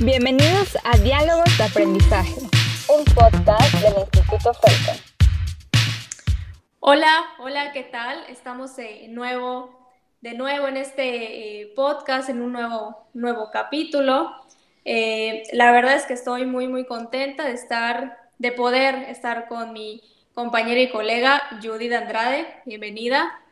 Bienvenidos a Diálogos de Aprendizaje, un podcast del Instituto Felton. Hola, hola, ¿qué tal? Estamos de nuevo, de nuevo en este eh, podcast, en un nuevo, nuevo capítulo. Eh, la verdad es que estoy muy, muy contenta de estar, de poder estar con mi compañera y colega Judith Andrade. Bienvenida.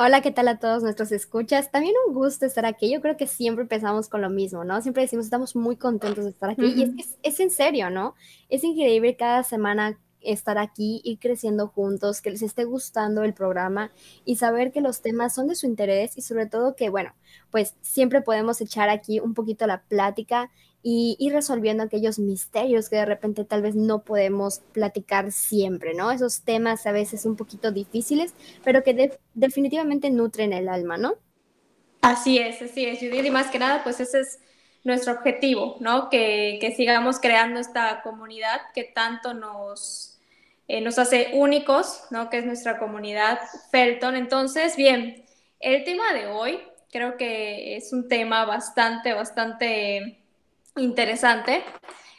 Hola, ¿qué tal a todos nuestros escuchas? También un gusto estar aquí. Yo creo que siempre empezamos con lo mismo, ¿no? Siempre decimos, estamos muy contentos de estar aquí. Y es, es, es en serio, ¿no? Es increíble cada semana estar aquí, ir creciendo juntos, que les esté gustando el programa y saber que los temas son de su interés y sobre todo que, bueno, pues siempre podemos echar aquí un poquito la plática y ir resolviendo aquellos misterios que de repente tal vez no podemos platicar siempre, ¿no? Esos temas a veces un poquito difíciles, pero que definitivamente nutren el alma, ¿no? Así es, así es, Judith, y más que nada, pues ese es nuestro objetivo, ¿no? Que, sigamos creando esta comunidad que tanto nos, eh, nos hace únicos, ¿no? Que es nuestra comunidad Felton. Entonces, bien, el tema de hoy creo que es un tema bastante, bastante interesante,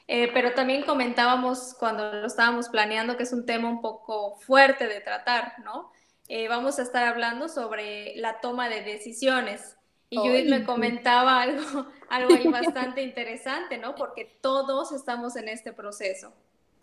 eh, pero también comentábamos cuando lo estábamos planeando que es un tema un poco fuerte de tratar, ¿no? Eh, vamos a estar hablando sobre la toma de decisiones. Y Judith me comentaba algo, algo ahí bastante interesante, ¿no? Porque todos estamos en este proceso.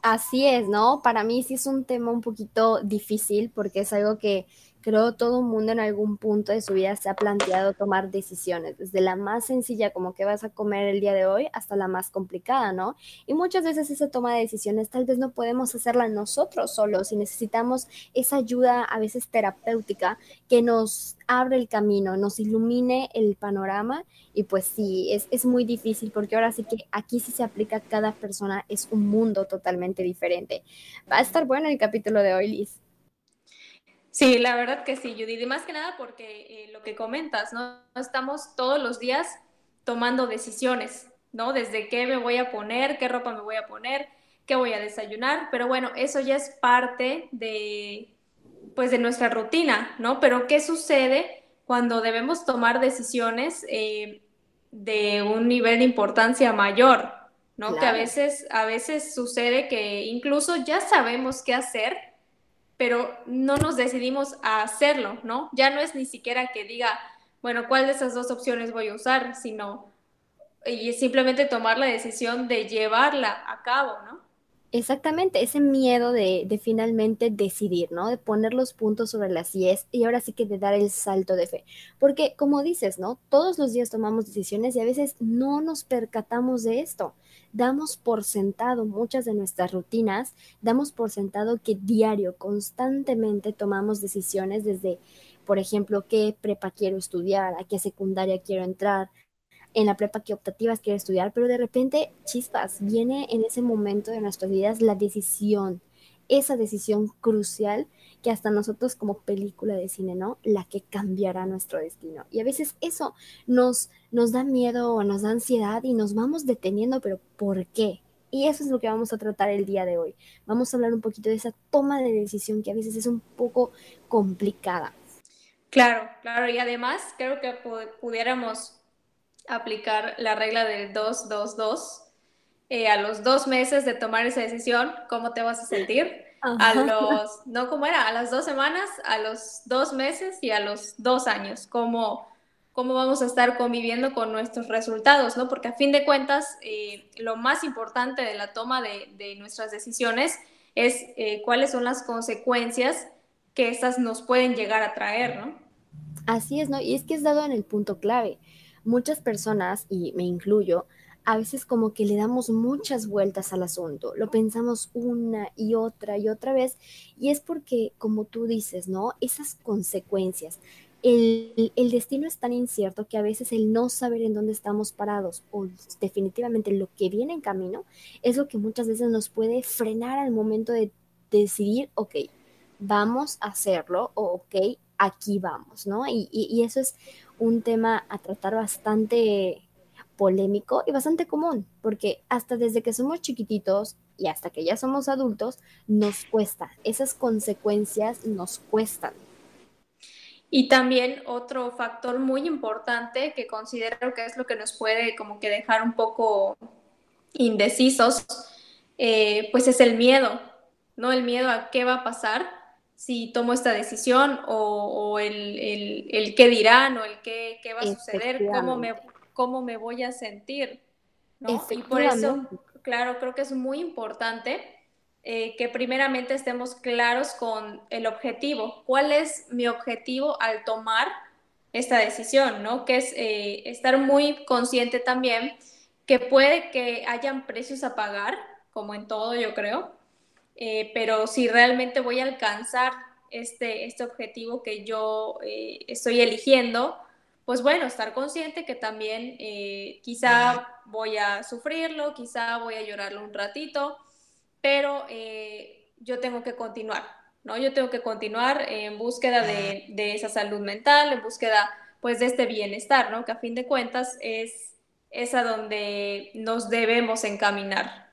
Así es, ¿no? Para mí sí es un tema un poquito difícil porque es algo que creo todo el mundo en algún punto de su vida se ha planteado tomar decisiones, desde la más sencilla como que vas a comer el día de hoy hasta la más complicada, ¿no? Y muchas veces esa toma de decisiones tal vez no podemos hacerla nosotros solos y necesitamos esa ayuda a veces terapéutica que nos abre el camino, nos ilumine el panorama y pues sí, es, es muy difícil porque ahora sí que aquí sí se aplica cada persona, es un mundo totalmente diferente. Va a estar bueno el capítulo de hoy, Liz. Sí, la verdad que sí, Judith, y más que nada porque eh, lo que comentas, ¿no? Estamos todos los días tomando decisiones, ¿no? Desde qué me voy a poner, qué ropa me voy a poner, qué voy a desayunar, pero bueno, eso ya es parte de, pues, de nuestra rutina, ¿no? Pero ¿qué sucede cuando debemos tomar decisiones eh, de un nivel de importancia mayor, ¿no? Claro. Que a veces, a veces sucede que incluso ya sabemos qué hacer, pero no nos decidimos a hacerlo, ¿no? Ya no es ni siquiera que diga, bueno, ¿cuál de esas dos opciones voy a usar? Sino y simplemente tomar la decisión de llevarla a cabo, ¿no? Exactamente, ese miedo de, finalmente decidir, ¿no? De poner los puntos sobre las IES y ahora sí que de dar el salto de fe. Porque como dices, ¿no? Todos los días tomamos decisiones y a veces no nos percatamos de esto. Damos por sentado muchas de nuestras rutinas, damos por sentado que diario, constantemente tomamos decisiones desde, por ejemplo, qué prepa quiero estudiar, a qué secundaria quiero entrar, en la prepa que optativas quiere estudiar, pero de repente, chispas, viene en ese momento de nuestras vidas la decisión, esa decisión crucial que hasta nosotros como película de cine, ¿no? La que cambiará nuestro destino. Y a veces eso nos, nos da miedo o nos da ansiedad y nos vamos deteniendo, pero ¿por qué? Y eso es lo que vamos a tratar el día de hoy. Vamos a hablar un poquito de esa toma de decisión que a veces es un poco complicada. Claro, claro. Y además creo que pudiéramos aplicar la regla del 2-2-2. Eh, a los dos meses de tomar esa decisión, ¿cómo te vas a sentir? Ajá. A los, no, ¿cómo era? A las dos semanas, a los dos meses y a los dos años, ¿cómo, cómo vamos a estar conviviendo con nuestros resultados? ¿no? Porque a fin de cuentas, eh, lo más importante de la toma de, de nuestras decisiones es eh, cuáles son las consecuencias que estas nos pueden llegar a traer, ¿no? Así es, ¿no? Y es que es dado en el punto clave muchas personas, y me incluyo, a veces como que le damos muchas vueltas al asunto, lo pensamos una y otra y otra vez, y es porque, como tú dices, ¿no? Esas consecuencias, el, el, destino es tan incierto que a veces el no saber en dónde estamos parados o definitivamente lo que viene en camino es lo que muchas veces nos puede frenar al momento de decidir, ok, vamos a hacerlo o ok, aquí vamos, ¿no? Y, y, y eso es un tema a tratar bastante polémico y bastante común, porque hasta desde que somos chiquititos y hasta que ya somos adultos, nos cuesta, esas consecuencias nos cuestan. Y también otro factor muy importante que considero que es lo que nos puede como que dejar un poco indecisos, eh, pues es el miedo, ¿no? El miedo a qué va a pasar si tomo esta decisión o, el, qué dirán o el qué, va a suceder, cómo me, cómo me voy a sentir, ¿no? Y por eso, claro, creo que es muy importante eh, que primeramente estemos claros con el objetivo. ¿Cuál es mi objetivo al tomar esta decisión, ¿no? Que es eh, estar muy consciente también que puede que hayan precios a pagar, como en todo yo creo, eh, pero si realmente voy a alcanzar este, este objetivo que yo eh, estoy eligiendo, pues bueno, estar consciente que también eh, quizá voy a sufrirlo, quizá voy a llorarlo un ratito, pero yo tengo que continuar, ¿no? Yo tengo que continuar en búsqueda de, de, esa salud mental, en búsqueda pues de este bienestar, ¿no? Que a fin de cuentas es, es a donde nos debemos encaminar.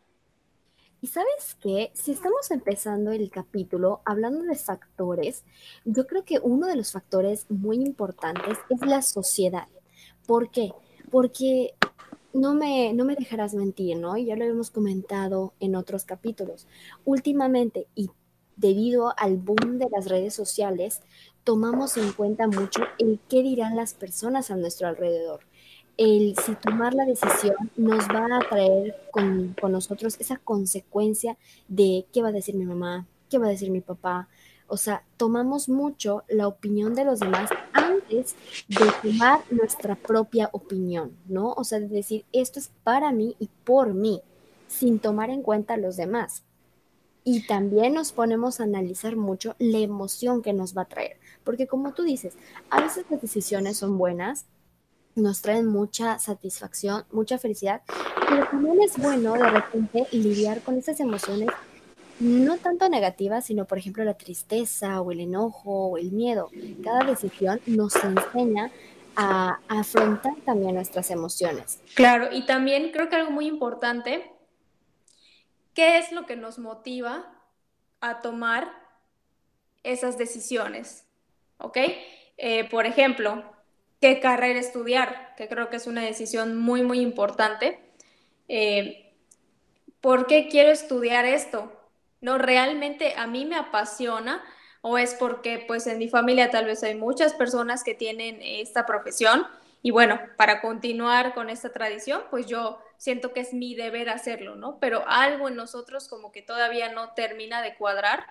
Y sabes qué, si estamos empezando el capítulo hablando de factores, yo creo que uno de los factores muy importantes es la sociedad. ¿Por qué? Porque no me, no me dejarás mentir, ¿no? Ya lo hemos comentado en otros capítulos. Últimamente, y debido al boom de las redes sociales, tomamos en cuenta mucho el qué dirán las personas a nuestro alrededor el si tomar la decisión nos va a traer con, nosotros esa consecuencia de qué va a decir mi mamá, qué va a decir mi papá. O sea, tomamos mucho la opinión de los demás antes de tomar nuestra propia opinión, ¿no? O sea, de decir, esto es para mí y por mí, sin tomar en cuenta a los demás. Y también nos ponemos a analizar mucho la emoción que nos va a traer. Porque como tú dices, a veces las decisiones son buenas, nos traen mucha satisfacción, mucha felicidad, pero también es bueno de repente lidiar con esas emociones no tanto negativas, sino por ejemplo la tristeza o el enojo o el miedo. Cada decisión nos enseña a, afrontar también nuestras emociones. Claro, y también creo que algo muy importante, ¿qué es lo que nos motiva a tomar esas decisiones? ¿Ok? Eh, por ejemplo, qué carrera estudiar, que creo que es una decisión muy, muy importante. Eh, ¿Por qué quiero estudiar esto? ¿No realmente a mí me apasiona o es porque pues en mi familia tal vez hay muchas personas que tienen esta profesión y bueno, para continuar con esta tradición, pues yo siento que es mi deber hacerlo, ¿no? Pero algo en nosotros como que todavía no termina de cuadrar.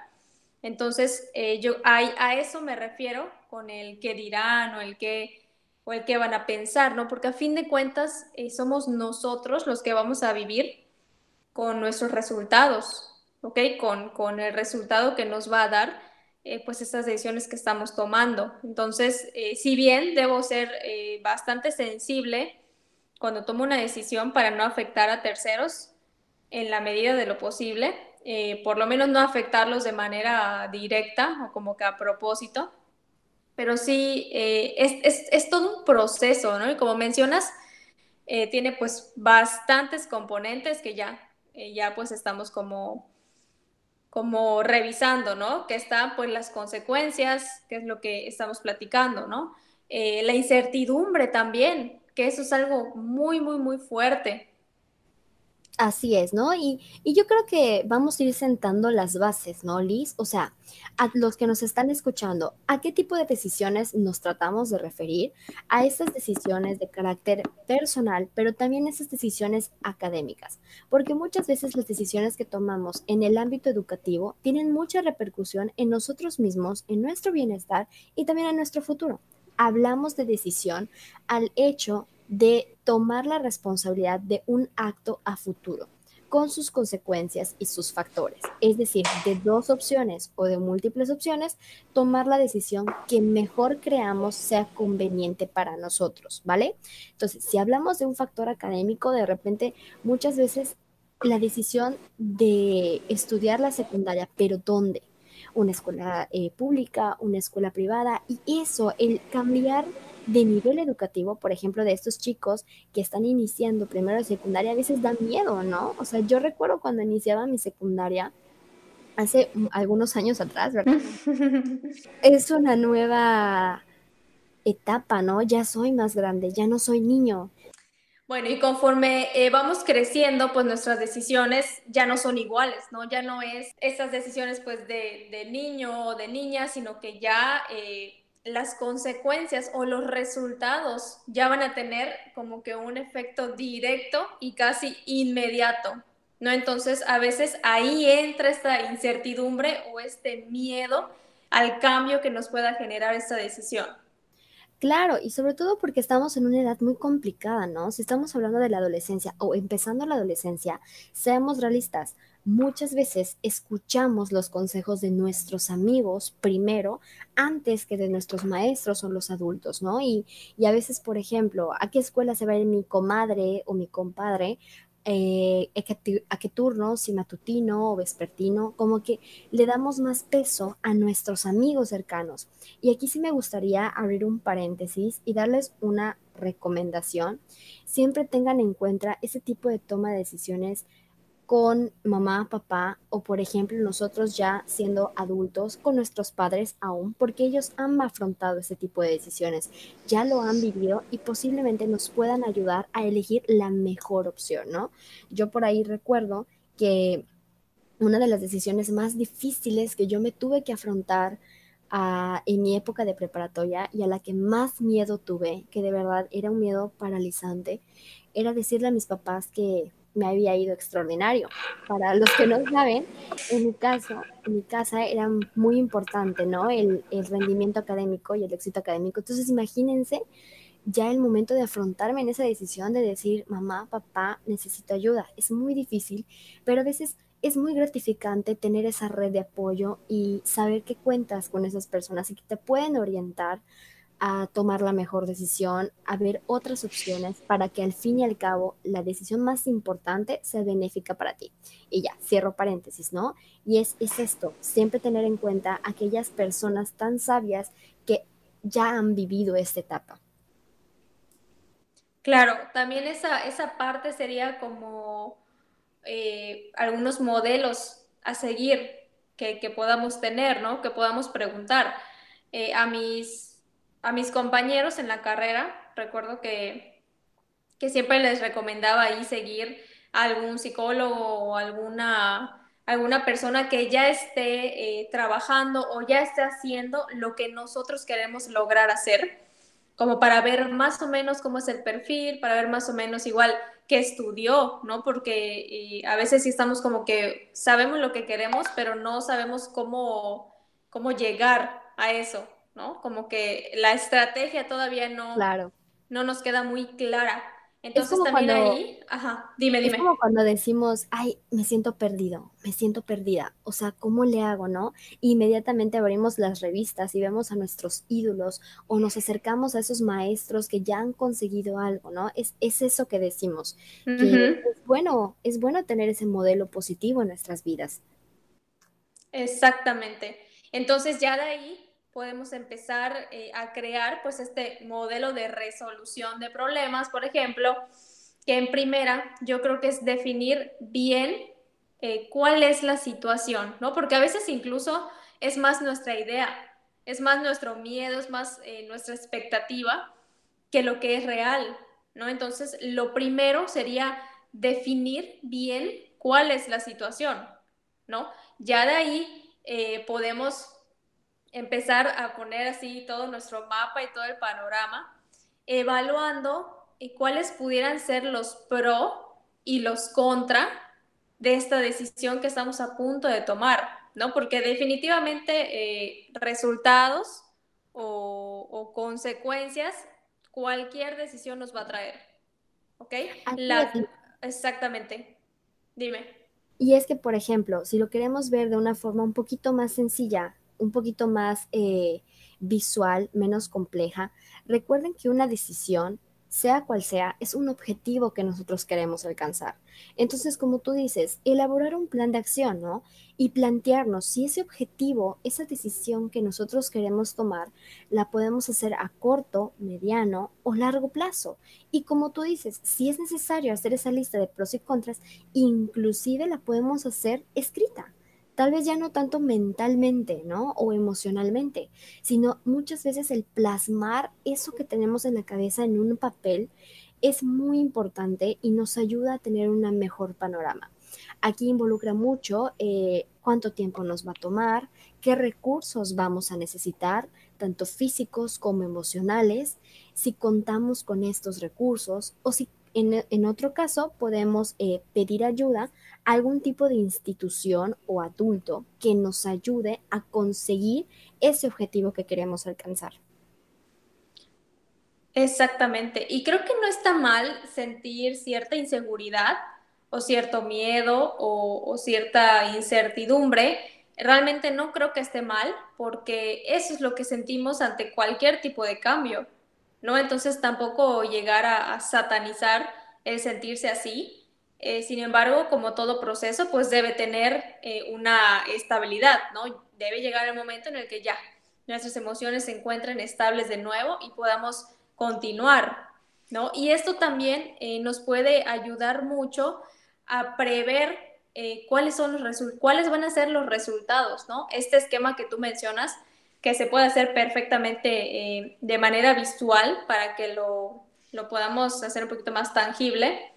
Entonces, eh, yo a, a, eso me refiero con el que dirán o el que o el que van a pensar, ¿no? Porque a fin de cuentas eh, somos nosotros los que vamos a vivir con nuestros resultados, ¿ok? Con, con el resultado que nos va a dar, eh, pues, estas decisiones que estamos tomando. Entonces, eh, si bien debo ser bastante sensible cuando tomo una decisión para no afectar a terceros en la medida de lo posible, por lo menos no afectarlos de manera directa o como que a propósito, pero sí, eh, es, todo un proceso, ¿no? Y como mencionas, eh, tiene pues bastantes componentes que ya, eh, ya pues estamos como, como revisando, ¿no? Que están pues las consecuencias, que es lo que estamos platicando, ¿no? la incertidumbre también, que eso es algo muy, muy, muy fuerte. Así es, ¿no? Y, yo creo que vamos a ir sentando las bases, ¿no, Liz? O sea, a los que nos están escuchando, ¿a qué tipo de decisiones nos tratamos de referir? A esas decisiones de carácter personal, pero también esas decisiones académicas, porque muchas veces las decisiones que tomamos en el ámbito educativo tienen mucha repercusión en nosotros mismos, en nuestro bienestar y también en nuestro futuro. Hablamos de decisión al hecho de tomar la responsabilidad de un acto a futuro con sus consecuencias y sus factores. Es decir, de dos opciones o de múltiples opciones, tomar la decisión que mejor creamos sea conveniente para nosotros, ¿vale? Entonces, si hablamos de un factor académico, de repente muchas veces la decisión de estudiar la secundaria, pero ¿dónde? Una escuela eh, pública, una escuela privada, y eso, el cambiar de nivel educativo, por ejemplo, de estos chicos que están iniciando primero de secundaria, a veces da miedo, ¿no? O sea, yo recuerdo cuando iniciaba mi secundaria, hace algunos años atrás, ¿verdad? es una nueva etapa, ¿no? Ya soy más grande, ya no soy niño. Bueno, y conforme eh, vamos creciendo, pues nuestras decisiones ya no son iguales, ¿no? Ya no es esas decisiones pues de, de niño o de niña, sino que ya eh, las consecuencias o los resultados ya van a tener como que un efecto directo y casi inmediato, ¿no? Entonces, a veces ahí entra esta incertidumbre o este miedo al cambio que nos pueda generar esta decisión. Claro, y sobre todo porque estamos en una edad muy complicada, ¿no? Si estamos hablando de la adolescencia o empezando la adolescencia, seamos realistas. Muchas veces escuchamos los consejos de nuestros amigos primero antes que de nuestros maestros o los adultos, ¿no? Y, a veces, por ejemplo, ¿a qué escuela se va a ir mi comadre o mi compadre? eh, a, qué, turno, si matutino o vespertino, como que le damos más peso a nuestros amigos cercanos. Y aquí sí me gustaría abrir un paréntesis y darles una recomendación. Siempre tengan en cuenta ese tipo de toma de decisiones con mamá, papá o por ejemplo nosotros ya siendo adultos con nuestros padres aún, porque ellos han afrontado ese tipo de decisiones, ya lo han vivido y posiblemente nos puedan ayudar a elegir la mejor opción, ¿no? Yo por ahí recuerdo que una de las decisiones más difíciles que yo me tuve que afrontar ah, en mi época de preparatoria y a la que más miedo tuve, que de verdad era un miedo paralizante, era decirle a mis papás que me había ido extraordinario. Para los que no saben, en mi caso, mi casa era muy importante, ¿no? El, el, rendimiento académico y el éxito académico. Entonces, imagínense ya el momento de afrontarme en esa decisión de decir, mamá, papá, necesito ayuda. Es muy difícil, pero a veces es muy gratificante tener esa red de apoyo y saber que cuentas con esas personas y que te pueden orientar a tomar la mejor decisión, a ver otras opciones para que al fin y al cabo la decisión más importante sea benéfica para ti. Y ya, cierro paréntesis, ¿no? Y es, es esto, siempre tener en cuenta aquellas personas tan sabias que ya han vivido esta etapa. Claro, también esa, esa parte sería como eh, algunos modelos a seguir que, que, podamos tener, ¿no? Que podamos preguntar. Eh, a mis a mis compañeros en la carrera, recuerdo que, que siempre les recomendaba ahí seguir a algún psicólogo o alguna, alguna persona que ya esté eh, trabajando o ya esté haciendo lo que nosotros queremos lograr hacer, como para ver más o menos cómo es el perfil, para ver más o menos igual qué estudió, ¿no? Porque eh, a veces sí estamos como que sabemos lo que queremos, pero no sabemos cómo, cómo llegar a eso. ¿No? Como que la estrategia todavía no, no nos queda muy clara. Entonces también ahí, ajá, dime, dime. Es como cuando decimos, ay, me siento perdido, me siento perdida, o sea, ¿cómo le hago, no? inmediatamente abrimos las revistas y vemos a nuestros ídolos o nos acercamos a esos maestros que ya han conseguido algo, ¿no? Es, es eso que decimos, que es bueno, es bueno tener ese modelo positivo en nuestras vidas. Exactamente. Entonces ya de ahí podemos empezar eh, a crear pues este modelo de resolución de problemas, por ejemplo, que en primera yo creo que es definir bien eh, cuál es la situación, ¿no? Porque a veces incluso es más nuestra idea, es más nuestro miedo, es más eh, nuestra expectativa que lo que es real, ¿no? Entonces, lo primero sería definir bien cuál es la situación, ¿no? Ya de ahí podemos empezar a poner así todo nuestro mapa y todo el panorama, evaluando eh, cuáles pudieran ser los pro y los contra de esta decisión que estamos a punto de tomar, ¿no? Porque definitivamente eh, resultados o, consecuencias, cualquier decisión nos va a traer, ¿ok? exactamente. Dime. Y es que, por ejemplo, si lo queremos ver de una forma un poquito más sencilla, un poquito más eh, visual, menos compleja, recuerden que una decisión, sea cual sea, es un objetivo que nosotros queremos alcanzar. Entonces, como tú dices, elaborar un plan de acción, ¿no? Y plantearnos si ese objetivo, esa decisión que nosotros queremos tomar, la podemos hacer a corto, mediano o largo plazo. Y como tú dices, si es necesario hacer esa lista de pros y contras, inclusive la podemos hacer escrita tal vez ya no tanto mentalmente, ¿no? O emocionalmente, sino muchas veces el plasmar eso que tenemos en la cabeza en un papel es muy importante y nos ayuda a tener un mejor panorama. Aquí involucra mucho eh, cuánto tiempo nos va a tomar, qué recursos vamos a necesitar, tanto físicos como emocionales, si contamos con estos recursos o si en, otro caso podemos eh, pedir ayuda a algún tipo de institución o adulto que nos ayude a conseguir ese objetivo que queremos alcanzar. Exactamente. Y creo que no está mal sentir cierta inseguridad o cierto miedo o, cierta incertidumbre. Realmente no creo que esté mal porque eso es lo que sentimos ante cualquier tipo de cambio, ¿no? Entonces tampoco llegar a, satanizar el sentirse así. Eh, sin embargo, como todo proceso, pues debe tener eh, una estabilidad, ¿no? Debe llegar el momento en el que ya nuestras emociones se encuentren estables de nuevo y podamos continuar, ¿no? Y esto también eh, nos puede ayudar mucho a prever cuáles, son los cuáles van a ser los resultados, ¿no? Este esquema que tú mencionas, que se puede hacer perfectamente eh, de manera visual para que lo, lo, podamos hacer un poquito más tangible,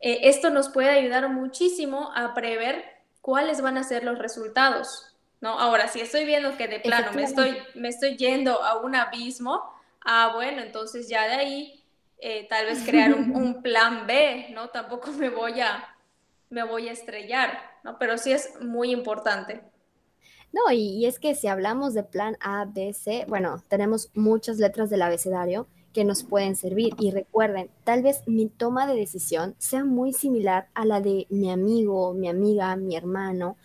esto nos puede ayudar muchísimo a prever cuáles van a ser los resultados, ¿no? Ahora, si estoy viendo que de plano me estoy, me estoy yendo a un abismo, ah, bueno, entonces ya de ahí eh, tal vez crear un, plan B, ¿no? Tampoco me voy a, me voy a estrellar, ¿no? Pero sí es muy importante. No, y, es que si hablamos de plan A, B, C, bueno, tenemos muchas letras del abecedario que nos pueden servir. Y recuerden, tal vez mi toma de decisión sea muy similar a la de mi amigo, mi amiga, mi hermano,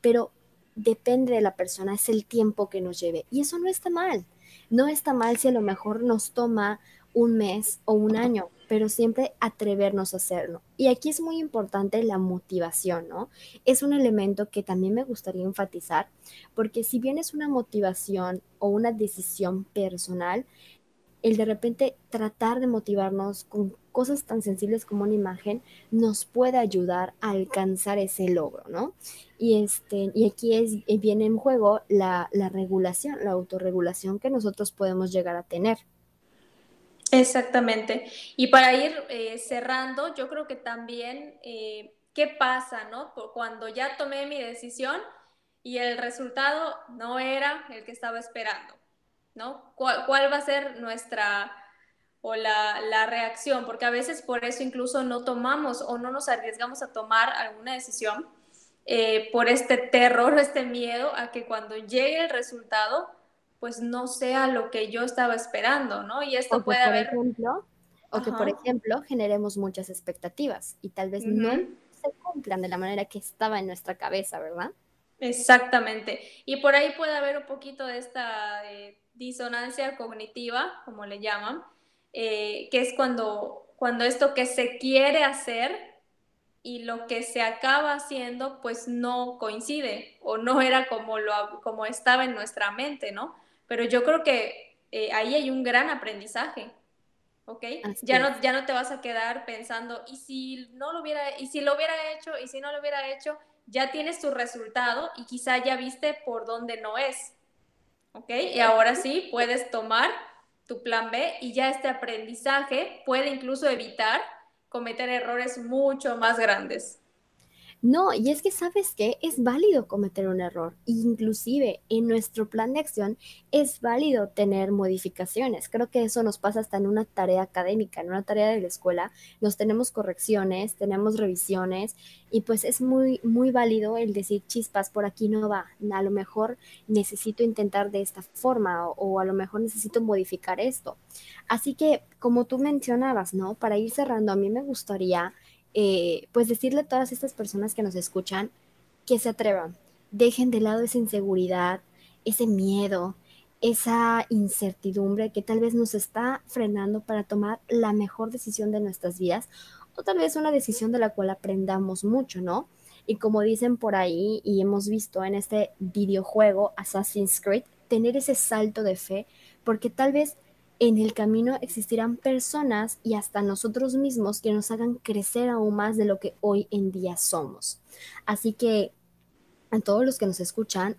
pero depende de la persona, es el tiempo que nos lleve. Y eso no está mal. No está mal si a lo mejor nos toma un mes o un año, pero siempre atrevernos a hacerlo. Y aquí es muy importante la motivación, ¿no? Es un elemento que también me gustaría enfatizar, porque si bien es una motivación o una decisión personal, el de repente tratar de motivarnos con cosas tan sensibles como una imagen nos puede ayudar a alcanzar ese logro, ¿no? Y, este, y aquí es, eh, viene en juego la, regulación, la autorregulación que nosotros podemos llegar a tener. Exactamente. Y para ir eh, cerrando, yo creo que también, eh, ¿qué pasa, no? Cuando ya tomé mi decisión y el resultado no era el que estaba esperando. ¿no? ¿Cuál, va a ser nuestra o la, reacción? Porque a veces por eso incluso no tomamos o no nos arriesgamos a tomar alguna decisión eh, por este terror este miedo a que cuando llegue el resultado, pues no sea lo que yo estaba esperando, ¿no? Y esto puede haber... Ejemplo, o que, por ejemplo, generemos muchas expectativas y tal vez no se cumplan de la manera que estaba en nuestra cabeza, ¿verdad? Exactamente. Y por ahí puede haber un poquito de esta eh, disonancia cognitiva, como le llaman, eh, que es cuando, cuando esto que se quiere hacer y lo que se acaba haciendo pues no coincide o no era como, lo, como estaba en nuestra mente, ¿no? Pero yo creo que eh, ahí hay un gran aprendizaje, ¿ok? ya no, ya no te vas a quedar pensando, ¿y si no lo hubiera, y si lo hubiera hecho, y si no lo hubiera hecho? Ya tienes tu resultado y quizá ya viste por dónde no es. ¿ok? Y ahora sí puedes tomar tu plan B y ya este aprendizaje puede incluso evitar cometer errores mucho más grandes. No, y es que sabes que es válido cometer un error. Inclusive en nuestro plan de acción es válido tener modificaciones. Creo que eso nos pasa hasta en una tarea académica, en una tarea de la escuela. Nos tenemos correcciones, tenemos revisiones y pues es muy, muy válido el decir chispas, por aquí no va. A lo mejor necesito intentar de esta forma o, o a lo mejor necesito modificar esto. Así que como tú mencionabas, ¿no? Para ir cerrando, a mí me gustaría eh, pues decirle a todas estas personas que nos escuchan que se atrevan, dejen de lado esa inseguridad, ese miedo, esa incertidumbre que tal vez nos está frenando para tomar la mejor decisión de nuestras vidas o tal vez una decisión de la cual aprendamos mucho, ¿no? Y como dicen por ahí y hemos visto en este videojuego Assassin's Creed, tener ese salto de fe, porque tal vez en el camino existirán personas y hasta nosotros mismos que nos hagan crecer aún más de lo que hoy en día somos. Así que a todos los que nos escuchan,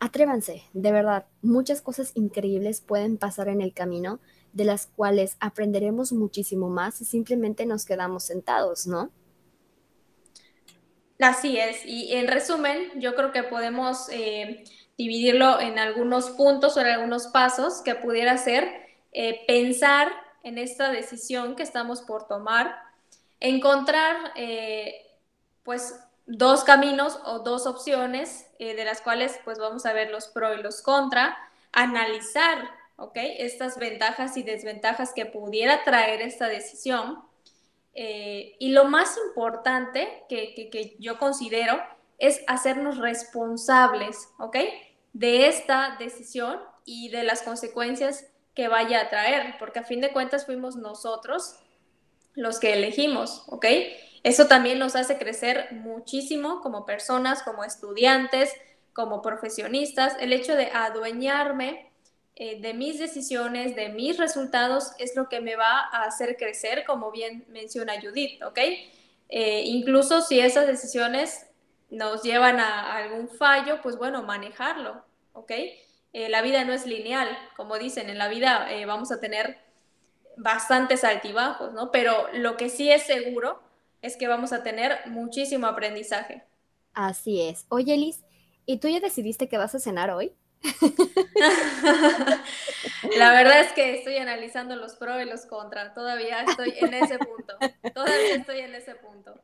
atrévanse, de verdad, muchas cosas increíbles pueden pasar en el camino de las cuales aprenderemos muchísimo más si simplemente nos quedamos sentados, ¿no? Así es, y en resumen, yo creo que podemos eh, dividirlo en algunos puntos o en algunos pasos que pudiera ser eh, pensar en esta decisión que estamos por tomar, encontrar eh, pues dos caminos o dos opciones de las cuales pues vamos a ver los pros y los contra, analizar, ¿ok? Estas ventajas y desventajas que pudiera traer esta decisión eh, y lo más importante que, yo considero es hacernos responsables, ¿ok? De esta decisión y de las consecuencias que vaya a traer, porque a fin de cuentas fuimos nosotros los que elegimos, ¿ok? Eso también nos hace crecer muchísimo como personas, como estudiantes, como profesionistas, el hecho de adueñarme eh, de mis decisiones, de mis resultados, es lo que me va a hacer crecer, como bien menciona Judith, ¿ok? Eh, incluso si esas decisiones nos llevan a, algún fallo, pues bueno, manejarlo, ¿ok? Eh, la vida no es lineal, como dicen, en la vida vamos a tener bastantes altibajos, ¿no? Pero lo que sí es seguro es que vamos a tener muchísimo aprendizaje. Así es. Oye, Liz, ¿y tú ya decidiste que vas a cenar hoy? La verdad es que estoy analizando los pros y los contras. Todavía estoy en ese punto. Todavía estoy en ese punto.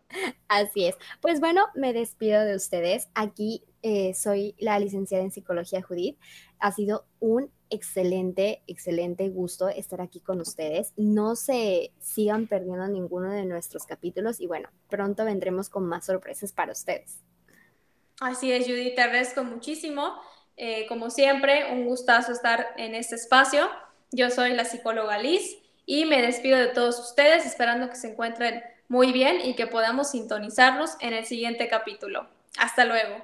Así es. Pues bueno, me despido de ustedes. Aquí eh, soy la licenciada en psicología Judith. Ha sido un excelente, excelente gusto estar aquí con ustedes. No se sigan perdiendo ninguno de nuestros capítulos y bueno, pronto vendremos con más sorpresas para ustedes. Así es, Judith, te agradezco muchísimo. Eh, como siempre, un gustazo estar en este espacio. Yo soy la psicóloga Liz y me despido de todos ustedes esperando que se encuentren muy bien y que podamos sintonizarnos en el siguiente capítulo. Hasta luego.